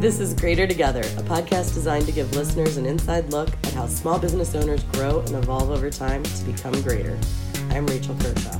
This is Greater Together, a podcast designed to give listeners an inside look at how small business owners grow and evolve over time to become greater. I'm Rachel Kershaw.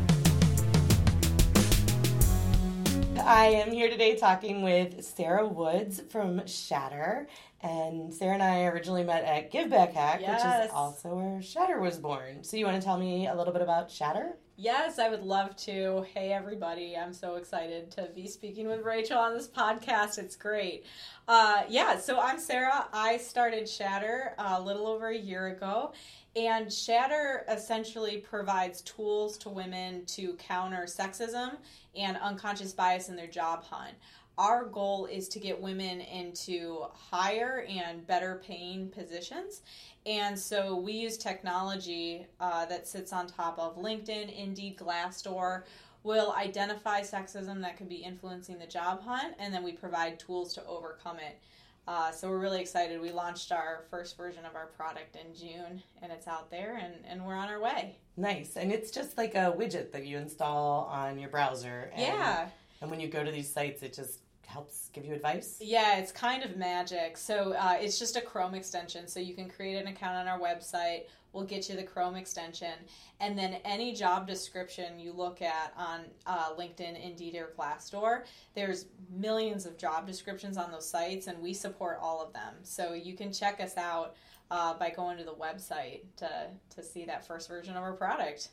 I am here today talking with Sarah Woods from Shatter. And Sarah and I originally met at Give Back Hack, Yes. which is also where Shatter was born. So, you want to tell me a little bit about Shatter? Yes, I would love to. Hey, everybody. I'm so excited to be speaking with Rachel on this podcast. It's great. Uh, yeah, so I'm Sarah. I started Shatter a little over a year ago. And Shatter essentially provides tools to women to counter sexism and unconscious bias in their job hunt. Our goal is to get women into higher and better paying positions. And so we use technology uh, that sits on top of LinkedIn, Indeed, Glassdoor. We'll identify sexism that could be influencing the job hunt, and then we provide tools to overcome it. Uh, so we're really excited. We launched our first version of our product in June, and it's out there, and, and we're on our way. Nice. And it's just like a widget that you install on your browser. And, Yeah. And when you go to these sites, it just helps give you advice. Yeah, it's kind of magic. So uh, it's just a Chrome extension. So you can create an account on our website. We'll get you the Chrome extension. And then any job description you look at on uh, LinkedIn, Indeed, or Glassdoor, there's millions of job descriptions on those sites, and we support all of them. So you can check us out uh, by going to the website to, to see that first version of our product.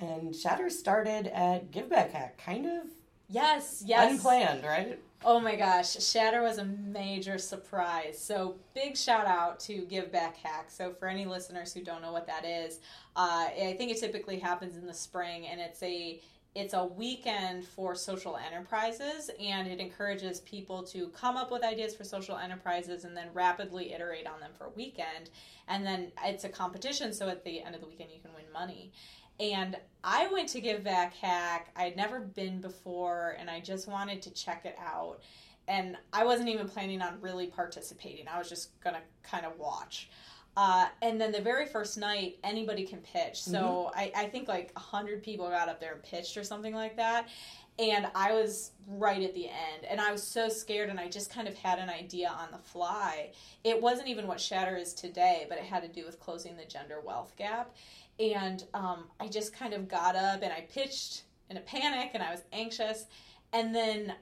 And Shatter started at Give Back Hack, kind of Yes, yes. unplanned, right? Oh my gosh, Shatter was a major surprise. So, big shout out to Give Back Hack. So, for any listeners who don't know what that is, uh, I think it typically happens in the spring, and it's a it's a weekend for social enterprises, and it encourages people to come up with ideas for social enterprises and then rapidly iterate on them for a weekend. And then it's a competition, so at the end of the weekend, you can win money. And I went to Give Back Hack. I'd never been before, and I just wanted to check it out. And I wasn't even planning on really participating. I was just gonna kind of watch. Uh, and then the very first night, anybody can pitch. So I, I think like a hundred people got up there and pitched or something like that. And I was right at the end, and I was so scared, and I just kind of had an idea on the fly. It wasn't even what Shatter is today, but it had to do with closing the gender wealth gap and um, I just kind of got up and I pitched in a panic and I was anxious, and then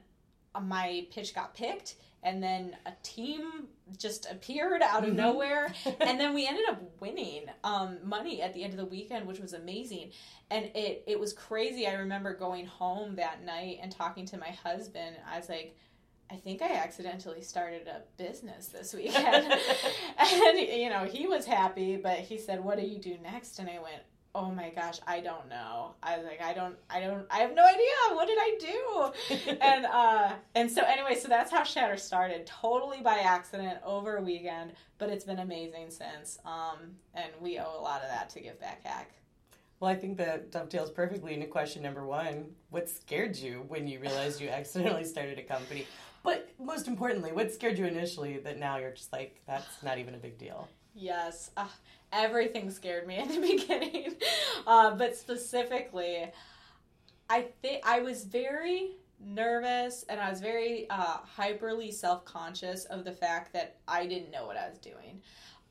uh, my pitch got picked, and then a team just appeared out of Mhm. nowhere, and then we ended up winning um, money at the end of the weekend, which was amazing, and it it was crazy. I remember going home that night and talking to my husband. I was like. I think I accidentally started a business this weekend. and you know, he was happy, but he said, "What do you do next?" And I went, "Oh my gosh, I don't know." I was like, "I don't I don't I have no idea. What did I do?" and uh and so anyway, so that's how Shatter started, totally by accident over a weekend, but it's been amazing since. Um and we owe a lot of that to Give Back Hack. Well, I think that dovetails perfectly into question number one. What scared you when you realized you accidentally started a company? But most importantly, what scared you initially that now you're just like, that's not even a big deal? Yes, uh, everything scared me in the beginning, uh, but specifically, I think I was very nervous and I was very uh, hyperly self conscious of the fact that I didn't know what I was doing.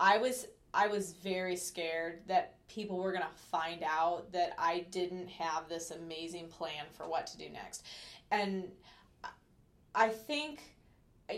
I was I was very scared that people were gonna find out that I didn't have this amazing plan for what to do next, and I think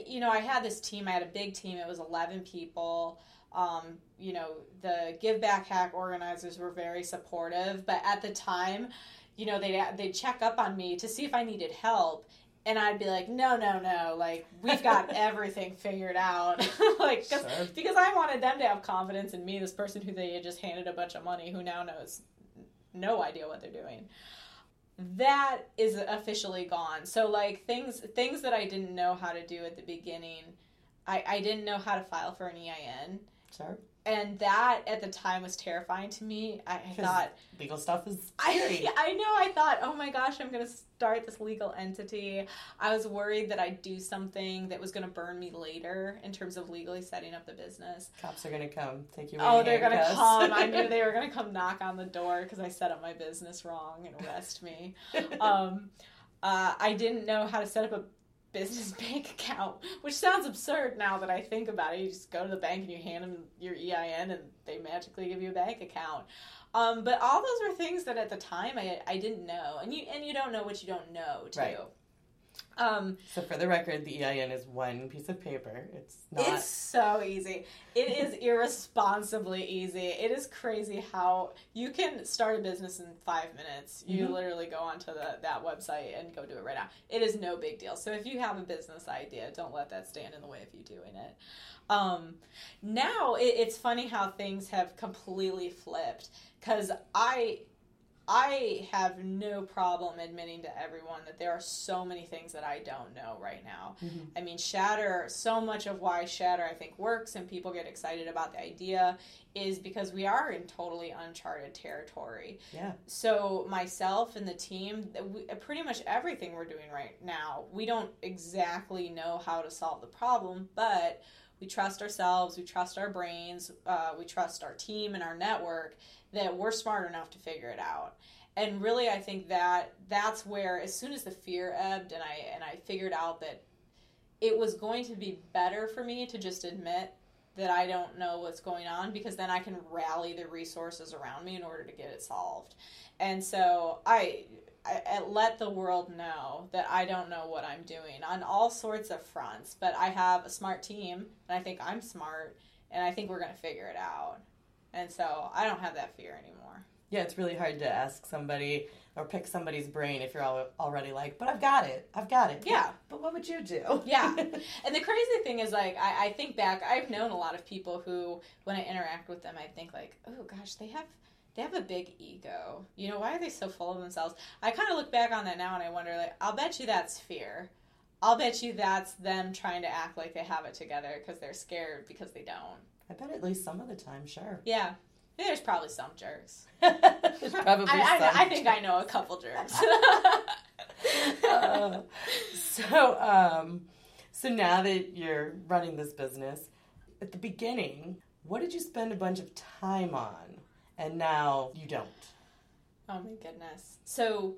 you know I had this team. I had a big team. It was eleven people um, you know, the Give Back Hack organizers were very supportive, but at the time, you know, they'd, they'd check up on me to see if I needed help. And I'd be like, no, no, no, like, we've got everything figured out. like, cause, Sure. because I wanted them to have confidence in me, this person who they had just handed a bunch of money, who now knows no idea what they're doing. That is officially gone. So, like, things things that I didn't know how to do at the beginning, I, I didn't know how to file for an EIN Sure. and that at the time was terrifying to me. I, I thought Legal stuff is I scary. I know I thought, oh my gosh, I'm gonna start this legal entity. I was worried that I'd do something that was gonna burn me later in terms of legally setting up the business. Cops are gonna come take you. Oh, they're gonna come. I knew they were gonna come knock on the door because I set up my business wrong and arrest me. Um, uh, I didn't know how to set up a business bank account, which sounds absurd now that I think about it. You just go to the bank and you hand them your EIN and they magically give you a bank account. Um, but all those were things that at the time I, I didn't know, and you and you don't know what you don't know too. Right. Um, So for the record, the EIN is one piece of paper. It's not. It's so easy. It is irresponsibly easy. It is crazy how you can start a business in five minutes. You Mhm. literally go onto the, that website and go do it right now. It is no big deal. So if you have a business idea, don't let that stand in the way of you doing it. Um, now it, it's funny how things have completely flipped because I I have no problem admitting to everyone that there are so many things that I don't know right now. Mhm. I mean, Shatter, so much of why Shatter I think works and people get excited about the idea is because we are in totally uncharted territory. Yeah. So, myself and the team, we, pretty much everything we're doing right now, we don't exactly know how to solve the problem, but we trust ourselves, we trust our brains, uh, we trust our team and our network that we're smart enough to figure it out. And really, I think that that's where, as soon as the fear ebbed, and I and I figured out that it was going to be better for me to just admit that I don't know what's going on because then I can rally the resources around me in order to get it solved. And so I, I, I let the world know that I don't know what I'm doing on all sorts of fronts, but I have a smart team and I think I'm smart and I think we're going to figure it out. And so I don't have that fear anymore. Yeah, it's really hard to ask somebody or pick somebody's brain if you're al- already like, but I've got it. I've got it. Yeah. But what would you do? Yeah. And the crazy thing is, like, I, I think back, I've known a lot of people who, when I interact with them, I think, like, oh gosh, they have. They have a big ego. You know, why are they so full of themselves? I kind of look back on that now and I wonder, like, I'll bet you that's fear. I'll bet you that's them trying to act like they have it together because they're scared because they don't. I bet at least some of the time, sure. Yeah. There's probably some jerks. There's probably I, I. I think I know a couple jerks. Uh, so, um, so now that you're running this business, at the beginning, what did you spend a bunch of time on, and now you don't? Oh my goodness. So,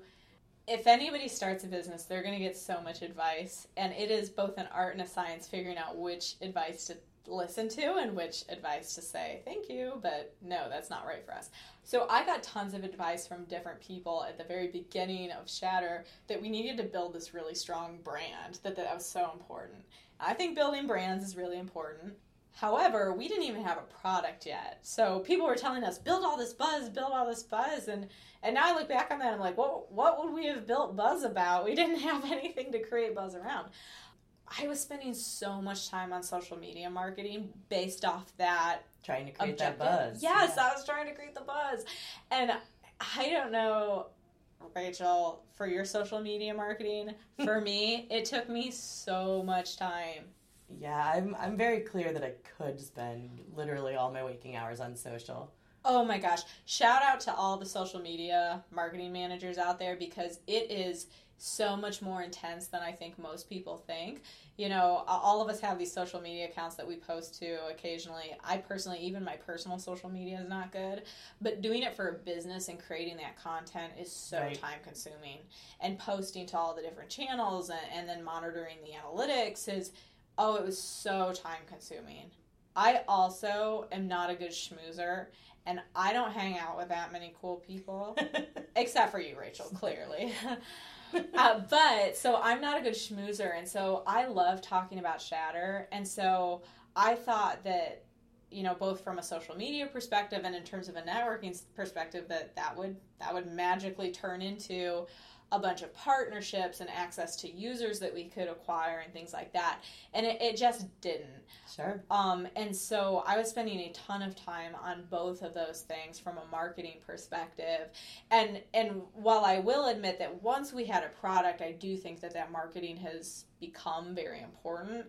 if anybody starts a business, they're going to get so much advice, and it is both an art and a science figuring out which advice to listen to and which advice to say thank you, but no, that's not right for us. So, I got tons of advice from different people at the very beginning of Shatter that we needed to build this really strong brand, that that was so important. I think building brands is really important. However, we didn't even have a product yet. So people were telling us, build all this buzz, build all this buzz. And, and now I look back on that and I'm like, what, what would we have built buzz about? We didn't have anything to create buzz around. I was spending so much time on social media marketing based off that Trying to create objective. that buzz. Yes, Yeah. I was trying to create the buzz. And I don't know, Rachel, for your social media marketing, for me, it took me so much time. Yeah, I'm, I'm very clear that I could spend literally all my waking hours on social. Oh my gosh. Shout out to all the social media marketing managers out there because it is so much more intense than I think most people think. You know, all of us have these social media accounts that we post to occasionally. I personally, even my personal social media is not good, but doing it for a business and creating that content is so Right. time consuming. And posting to all the different channels and, and then monitoring the analytics is, oh, it was so time consuming. I also am not a good schmoozer and I don't hang out with that many cool people, except for you, Rachel, clearly. uh, but so I'm not a good schmoozer, and so I love talking about Shatter, and so I thought that you know both from a social media perspective and in terms of a networking perspective that that would that would magically turn into a bunch of partnerships and access to users that we could acquire and things like that and it, it just didn't Sure. um, and so I was spending a ton of time on both of those things from a marketing perspective. And and while I will admit that once we had a product, I do think that that marketing has become very important.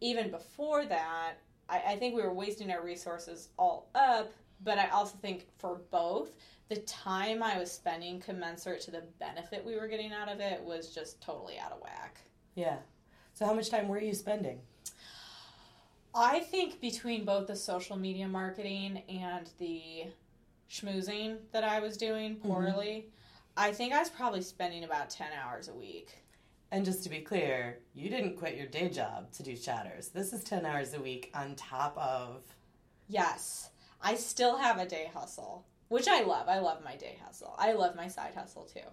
Even before that, I, I think we were wasting our resources all up. But I also think for both, the time I was spending commensurate to the benefit we were getting out of it was just totally out of whack. Yeah. So how much time were you spending? I think between both the social media marketing and the schmoozing that I was doing mm-hmm. poorly, I think I was probably spending about 10 hours a week. And just to be clear, you didn't quit your day job to do shatters. This is 10 hours a week on top of. Yes. I still have a day hustle, which I love. I love my day hustle. I love my side hustle too.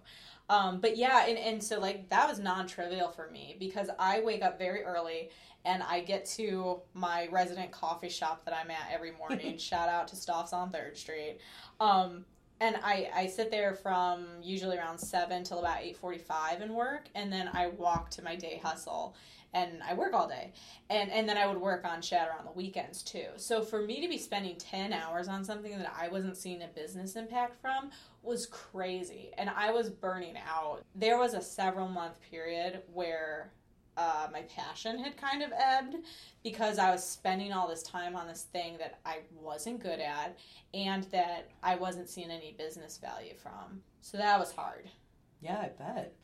Um, but yeah, and, and so like that was non trivial for me because I wake up very early and I get to my resident coffee shop that I'm at every morning. Shout out to Stauf's on Third Street. Um, and I, I sit there from usually around 7 till about 8.45 and work and then i walk to my day hustle and i work all day. And, and then i would work on shatter on the weekends too. So for me to be spending 10 hours on something that i wasn't seeing a business impact from was crazy and i was burning out. There was a several month period where uh, my passion had kind of ebbed because I was spending all this time on this thing that I wasn't good at and that I wasn't seeing any business value from. So that was hard. Yeah, I bet.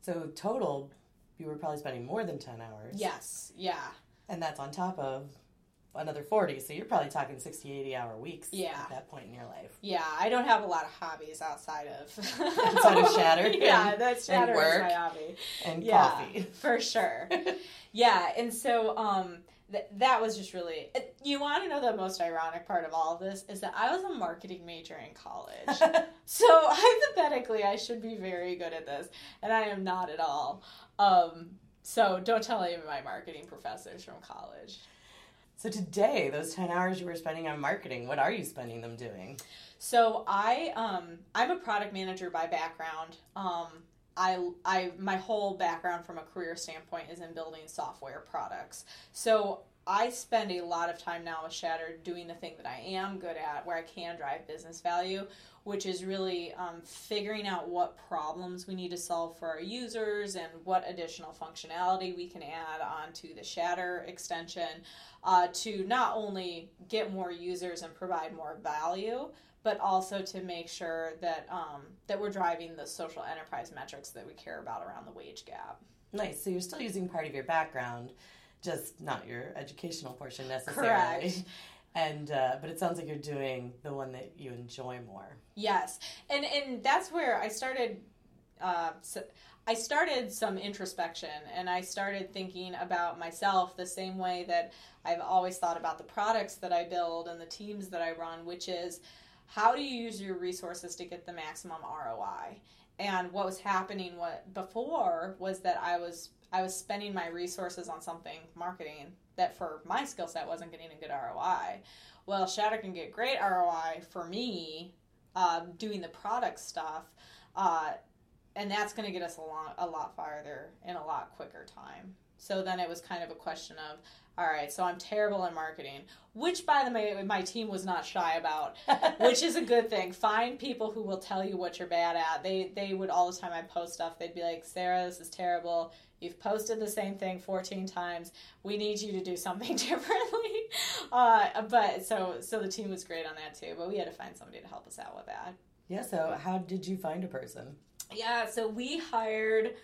So, total, you were probably spending more than 10 hours. Yes, yeah. And that's on top of another 40 so you're probably talking 60 80 hour weeks yeah. at that point in your life. Yeah i don't have a lot of hobbies outside of outside of shatter yeah and, that's shatter work is my hobby. and yeah, coffee. for sure. Yeah and so um th- that was just really you want to know the most ironic part of all of this is that i was a marketing major in college. So hypothetically i should be very good at this and i am not at all. Um so don't tell any of my marketing professors from college so today, those ten hours you were spending on marketing, what are you spending them doing? So I um I'm a product manager by background. Um I I my whole background from a career standpoint is in building software products. So I spend a lot of time now with Shatter doing the thing that I am good at, where I can drive business value, which is really um, figuring out what problems we need to solve for our users and what additional functionality we can add onto the Shatter extension uh, to not only get more users and provide more value, but also to make sure that um, that we're driving the social enterprise metrics that we care about around the wage gap. Nice. So you're still using part of your background, just not your educational portion necessarily. Correct. And uh, but it sounds like you're doing the one that you enjoy more. Yes, and and that's where I started. Uh, so I started some introspection, and I started thinking about myself the same way that I've always thought about the products that I build and the teams that I run, which is how do you use your resources to get the maximum ROI? And what was happening what before was that I was I was spending my resources on something marketing that for my skill set wasn't getting a good ROI. Well, Shatter can get great ROI for me uh, doing the product stuff, uh, and that's going to get us a lot, a lot farther in a lot quicker time. So then it was kind of a question of all right, so I'm terrible at marketing, which by the way, my team was not shy about, which is a good thing. Find people who will tell you what you're bad at. They they would all the time I post stuff. They'd be like, Sarah, this is terrible. You've posted the same thing 14 times. We need you to do something differently. Uh, but so so the team was great on that too. But we had to find somebody to help us out with that. Yeah. So how did you find a person? Yeah. So we hired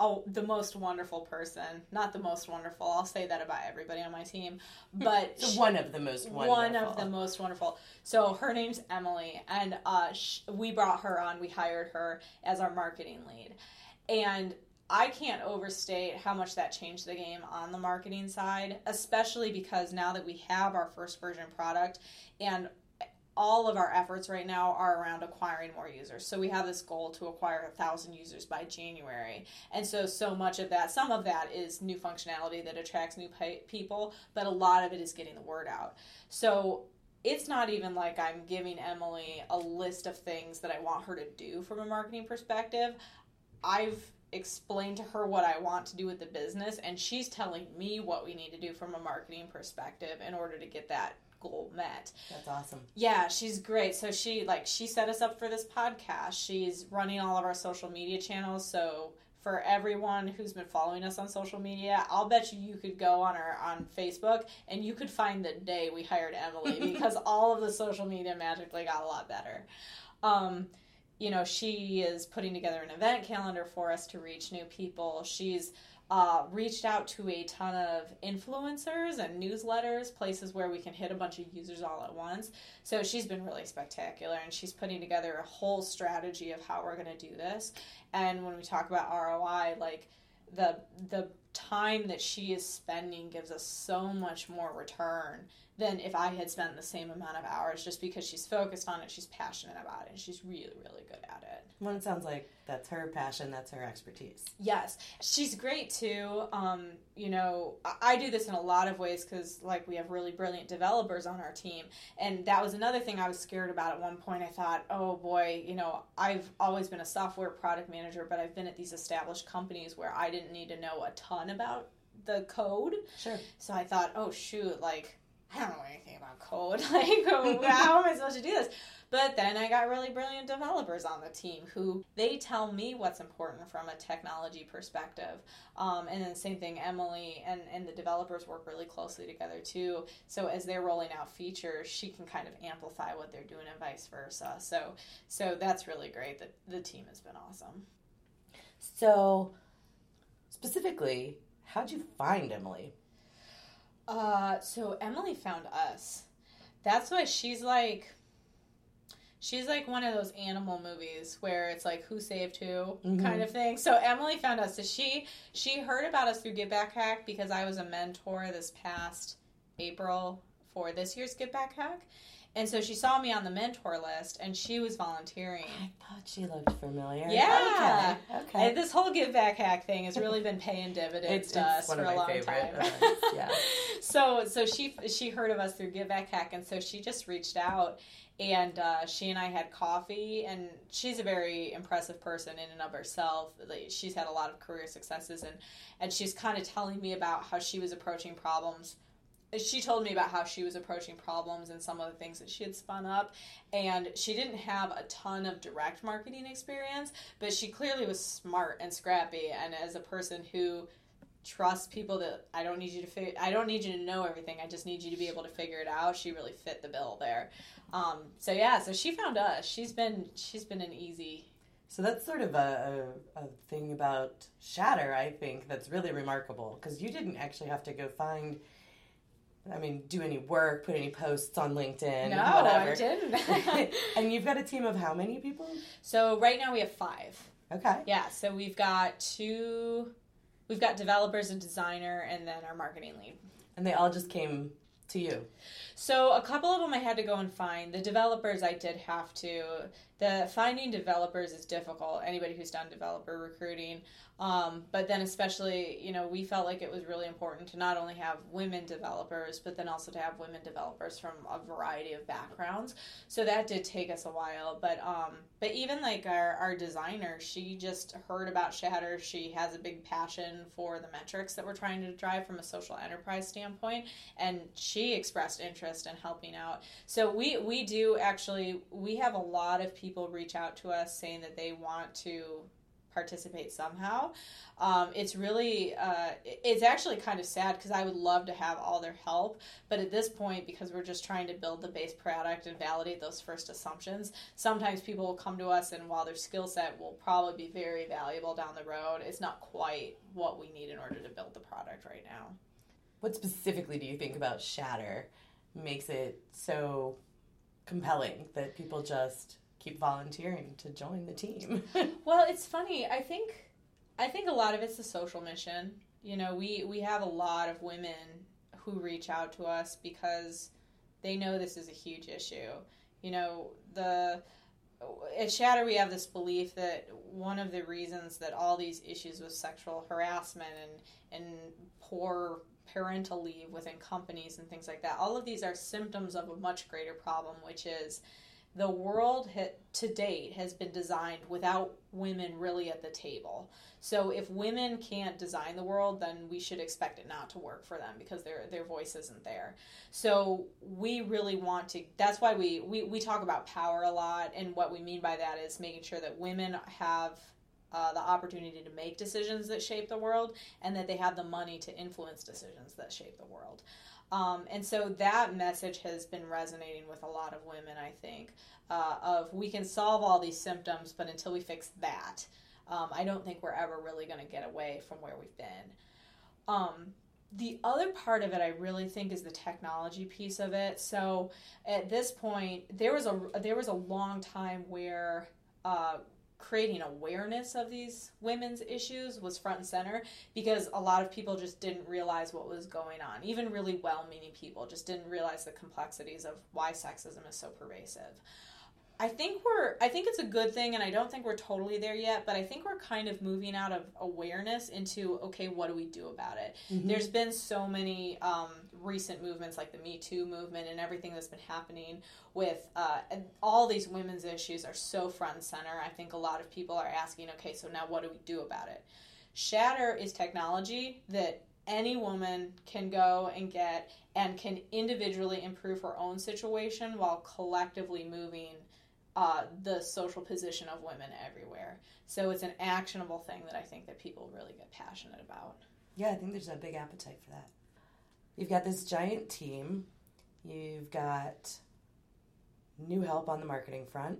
oh, the most wonderful person. Not the most wonderful. I'll say that about everybody on my team, but she, one of the most wonderful. One of the most wonderful. So her name's Emily, and uh, sh- we brought her on. We hired her as our marketing lead, and I can't overstate how much that changed the game on the marketing side, especially because now that we have our first version product and all of our efforts right now are around acquiring more users. So we have this goal to acquire a thousand users by January, and so so much of that, some of that is new functionality that attracts new people, but a lot of it is getting the word out. So it's not even like I'm giving Emily a list of things that I want her to do from a marketing perspective. I've explained to her what I want to do with the business, and she's telling me what we need to do from a marketing perspective in order to get that goal met. That's awesome. Yeah, she's great. So she like she set us up for this podcast. She's running all of our social media channels. So for everyone who's been following us on social media, I'll bet you you could go on our on Facebook and you could find the day we hired Emily because all of the social media magically got a lot better. Um, you know, she is putting together an event calendar for us to reach new people. She's uh, reached out to a ton of influencers and newsletters, places where we can hit a bunch of users all at once. So she's been really spectacular, and she's putting together a whole strategy of how we're going to do this. And when we talk about ROI, like the the time that she is spending gives us so much more return than if I had spent the same amount of hours just because she's focused on it, she's passionate about it, and she's really, really good at it. Well, it sounds like that's her passion, that's her expertise. Yes, she's great too. Um, you know, I do this in a lot of ways because, like, we have really brilliant developers on our team, and that was another thing I was scared about at one point. I thought, oh boy, you know, I've always been a software product manager, but I've been at these established companies where I didn't need to know a ton about the code. Sure. So I thought, oh shoot, like I don't know anything about code. Like, how am I supposed to do this? But then I got really brilliant developers on the team who they tell me what's important from a technology perspective. Um, and then same thing, Emily and, and the developers work really closely together too. So as they're rolling out features, she can kind of amplify what they're doing and vice versa. So so that's really great. That the team has been awesome. So specifically, how'd you find Emily? Uh, so Emily found us. That's why she's like, she's like one of those animal movies where it's like who saved who Mhm. kind of thing. So Emily found us. So she she heard about us through Give Back Hack because I was a mentor this past April for this year's Give Back Hack. And so she saw me on the mentor list and she was volunteering. I thought she looked familiar. Yeah. Okay. okay. And this whole Give Back Hack thing has really been paying dividends It's- to us one for of a my long favorite time. yeah. So so she she heard of us through Give Back Hack, and so she just reached out, and uh, she and I had coffee, and she's a very impressive person in and of herself. Like, she's had a lot of career successes, and and she's kind of telling me about how she was approaching problems she told me about how she was approaching problems and some of the things that she had spun up and she didn't have a ton of direct marketing experience but she clearly was smart and scrappy and as a person who trusts people that I don't need you to I don't need you to know everything I just need you to be able to figure it out she really fit the bill there. Um, so yeah so she found us. She's been she's been an easy. So that's sort of a, a, a thing about Shatter, I think, that's really remarkable because you didn't actually have to go find, I mean, do any work, put any posts on LinkedIn, no whatever. I didn't and you've got a team of how many people? so right now we have five Okay. Yeah, so we've got two, we've got developers and designer, and then our marketing lead. And they all just came to you. So a couple of them I had to go and find. The developers I did have to. The finding developers is difficult. Anybody who's done developer recruiting, um, but then especially you know we felt like it was really important to not only have women developers, but then also to have women developers from a variety of backgrounds. So that did take us a while, but um, but even like our our designer, she just heard about Shatter. She has a big passion for the metrics that we're trying to drive from a social enterprise standpoint, and she expressed interest in helping out. So we we do actually we have a lot of people reach out to us saying that they want to participate somehow. Um, it's really uh, it's actually kind of sad because I would love to have all their help, but at this point, because we're just trying to build the base product and validate those first assumptions, sometimes people will come to us and while their skill set will probably be very valuable down the road, it's not quite what we need in order to build the product right now. What specifically do you think about Shatter makes it so compelling that people just keep volunteering to join the team? Well, it's funny. I think I think a lot of it's the social mission. You know, we we have a lot of women who reach out to us because they know this is a huge issue. You know, the at Shatter we have this belief that one of the reasons that all these issues with sexual harassment and and poor parental leave within companies and things like that, all of these are symptoms of a much greater problem, which is the world to date has been designed without women really at the table. So if women can't design the world, then we should expect it not to work for them because their their voice isn't there. So we really want to. That's why we we we talk about power a lot, and what we mean by that is making sure that women have. Uh, the opportunity to make decisions that shape the world, and that they have the money to influence decisions that shape the world. Um, and so that message has been resonating with a lot of women, I think, uh, of we can solve all these symptoms, but until we fix that, um, I don't think we're ever really going to get away from where we've been. Um, the other part of it, I really think, is the technology piece of it. So at this point, there was a there was a long time where uh, creating awareness of these women's issues was front and center because a lot of people just didn't realize what was going on. Even really well meaning people just didn't realize the complexities of why sexism is so pervasive. I think we're I think it's a good thing and I don't think we're totally there yet, but I think we're kind of moving out of awareness into okay, what do we do about it? Mm-hmm. There's been so many um, recent movements like the Me Too movement and everything that's been happening with uh, all these women's issues are so front and center. I think a lot of people are asking, okay, so now what do we do about it? Shatter is technology that any woman can go and get and can individually improve her own situation while collectively moving uh, the social position of women everywhere. So it's an actionable thing that I think that people really get passionate about. Yeah, I think there's a big appetite for that. You've got this giant team. You've got new help on the marketing front.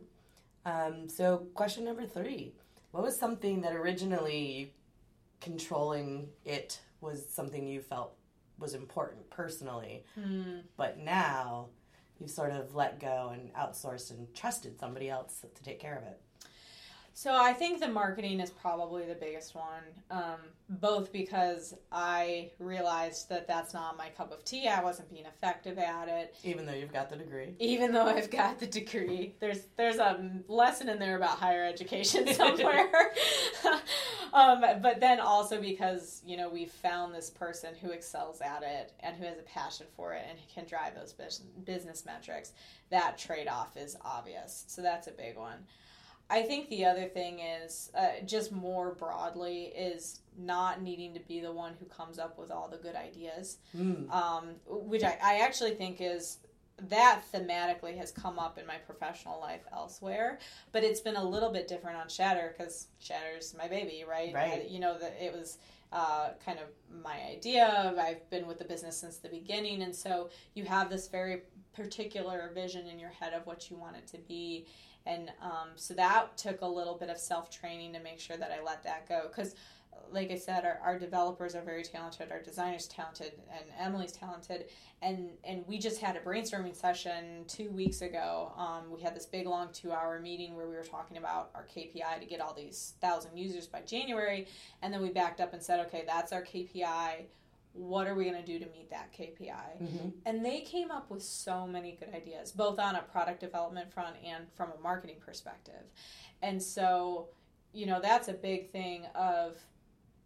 Um, so, question number three What was something that originally controlling it was something you felt was important personally, mm. but now you've sort of let go and outsourced and trusted somebody else to take care of it? So I think the marketing is probably the biggest one, um, both because I realized that that's not my cup of tea. I wasn't being effective at it. Even though you've got the degree. Even though I've got the degree, there's there's a lesson in there about higher education somewhere. um, but then also because you know we found this person who excels at it and who has a passion for it and can drive those business metrics. That trade off is obvious. So that's a big one. I think the other thing is uh, just more broadly is not needing to be the one who comes up with all the good ideas, mm. um, which I, I actually think is that thematically has come up in my professional life elsewhere, but it's been a little bit different on Shatter because Shatter's my baby, right? Right. I, you know that it was uh, kind of my idea. I've been with the business since the beginning, and so you have this very particular vision in your head of what you want it to be, and um, so that took a little bit of self training to make sure that I let that go. Because like I said, our, our developers are very talented, our designers talented, and Emily's talented, and and we just had a brainstorming session two weeks ago. Um, we had this big long two hour meeting where we were talking about our KPI to get all these thousand users by January, and then we backed up and said, okay, that's our KPI what are we going to do to meet that KPI? Mm-hmm. And they came up with so many good ideas, both on a product development front and from a marketing perspective. And so, you know, that's a big thing of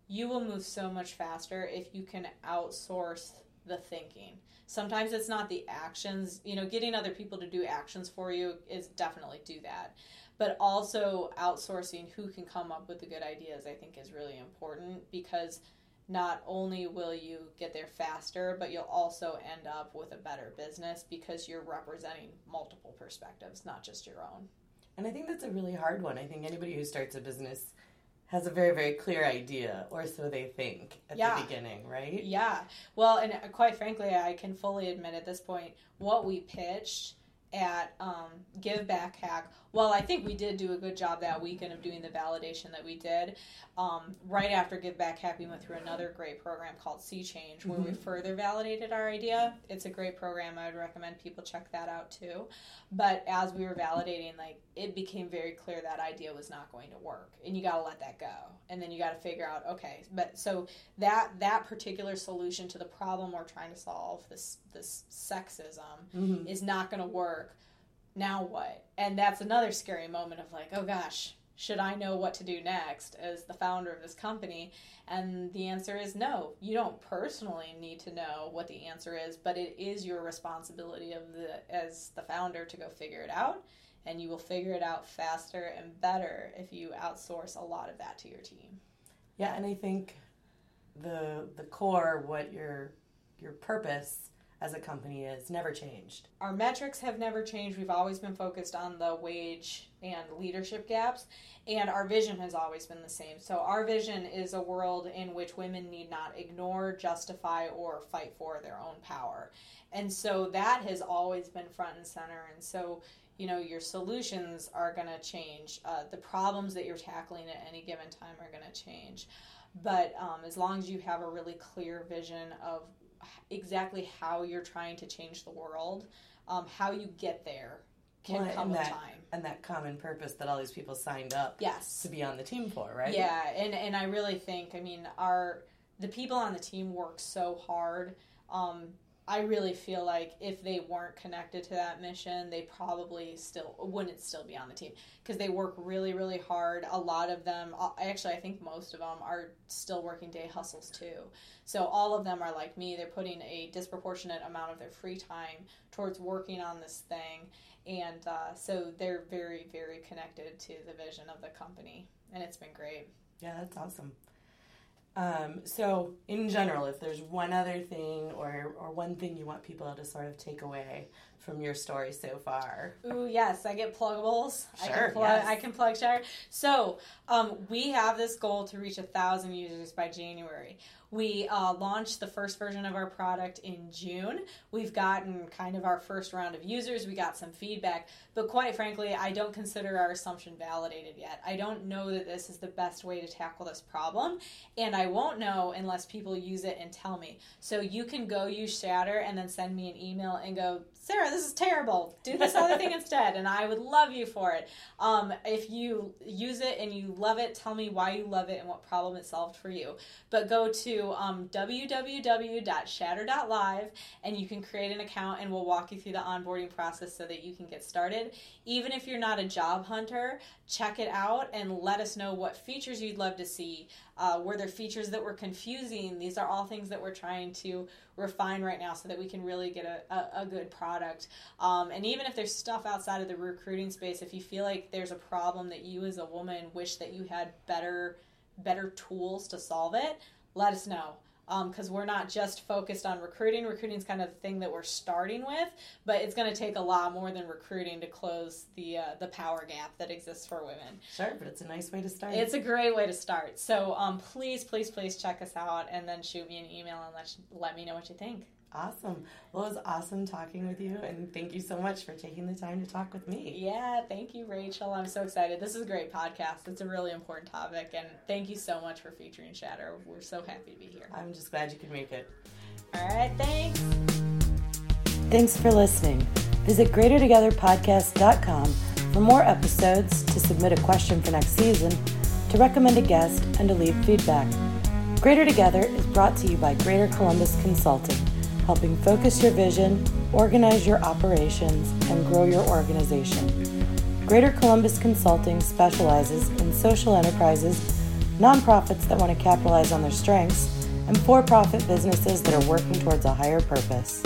you will move so much faster if you can outsource the thinking. Sometimes it's not the actions, you know, getting other people to do actions for you is definitely do that. But also outsourcing who can come up with the good ideas, I think is really important because not only will you get there faster, but you'll also end up with a better business because you're representing multiple perspectives, not just your own. And I think that's a really hard one. I think anybody who starts a business has a very, very clear idea, or so they think at yeah. the beginning, right? Yeah. Well, and quite frankly, I can fully admit at this point, what we pitched at um, Give Back Hack, well, I think we did do a good job that weekend of doing the validation that we did. Um, right after Give Back we went through another great program called Sea Change, where mm-hmm. we further validated our idea. It's a great program. I would recommend people check that out too. But as we were validating, like it became very clear that idea was not going to work, and you got to let that go, and then you got to figure out okay. But so that that particular solution to the problem we're trying to solve, this this sexism, mm-hmm. is not going to work now what? And that's another scary moment of like, oh gosh, should I know what to do next as the founder of this company? And the answer is no. You don't personally need to know what the answer is, but it is your responsibility of the as the founder to go figure it out, and you will figure it out faster and better if you outsource a lot of that to your team. Yeah, and I think the the core what your your purpose as a company is never changed. Our metrics have never changed. We've always been focused on the wage and leadership gaps, and our vision has always been the same. So, our vision is a world in which women need not ignore, justify, or fight for their own power. And so, that has always been front and center. And so, you know, your solutions are going to change. Uh, the problems that you're tackling at any given time are going to change. But um, as long as you have a really clear vision of exactly how you're trying to change the world, um, how you get there can Well, come that, time. And that common purpose that all these people signed up Yes. to be on the team for, right? Yeah, and and I really think I mean our the people on the team work so hard. Um, I really feel like if they weren't connected to that mission, they probably still wouldn't still be on the team because they work really really hard. A lot of them, uh, actually, I think most of them are still working day hustles too. So all of them are like me. They're putting a disproportionate amount of their free time towards working on this thing, and uh, so they're very very connected to the vision of the company, and it's been great. Yeah, that's awesome. Um, so, in general, if there's one other thing or, or one thing you want people to sort of take away from your story so far, Ooh, yes, I get pluggables. I Sure, can plug. yes. I can plug Shatter. So, um, we have this goal to reach a thousand users by January. We uh, launched the first version of our product in June. We've gotten kind of our first round of users. We got some feedback, but quite frankly, I don't consider our assumption validated yet. I don't know that this is the best way to tackle this problem, and I won't know unless people use it and tell me. So you can go use Shatter and then send me an email and go, Sarah, this is terrible. Do this other thing instead, and I would love you for it. Um, if you use it and you love it, tell me why you love it and what problem it solved for you. But go to um, www.shatter.live and you can create an account, and we'll walk you through the onboarding process so that you can get started. Even if you're not a job hunter, check it out and let us know what features you'd love to see. Uh, were there features that were confusing? These are all things that we're trying to refine right now so that we can really get a, a, a good product. Um, and even if there's stuff outside of the recruiting space, if you feel like there's a problem that you as a woman wish that you had better better tools to solve it, let us know. Because we're not just focused on recruiting. Recruiting is kind of the thing that we're starting with, but it's going to take a lot more than recruiting to close the uh, the power gap that exists for women. sure, but it's a nice way to start. It's a great way to start. So um, please, please, please check us out and then shoot me an email and let, let me know what you think. Awesome. Well, it was awesome talking with you, and thank you so much for taking the time to talk with me. Yeah, thank you, Rachel. I'm so excited. This is a great podcast. It's a really important topic, and thank you so much for featuring Shatter. We're so happy to be here. I'm just glad you could make it. All right, thanks. Thanks for listening. Visit greatertogetherpodcast.com for more episodes, to submit a question for next season, to recommend a guest, and to leave feedback. Greater Together is brought to you by Greater Columbus Consulting, helping focus your vision, organize your operations, and grow your organization. Greater Columbus Consulting specializes in social enterprises, nonprofits that want to capitalize on their strengths, and for profit businesses that are working towards a higher purpose.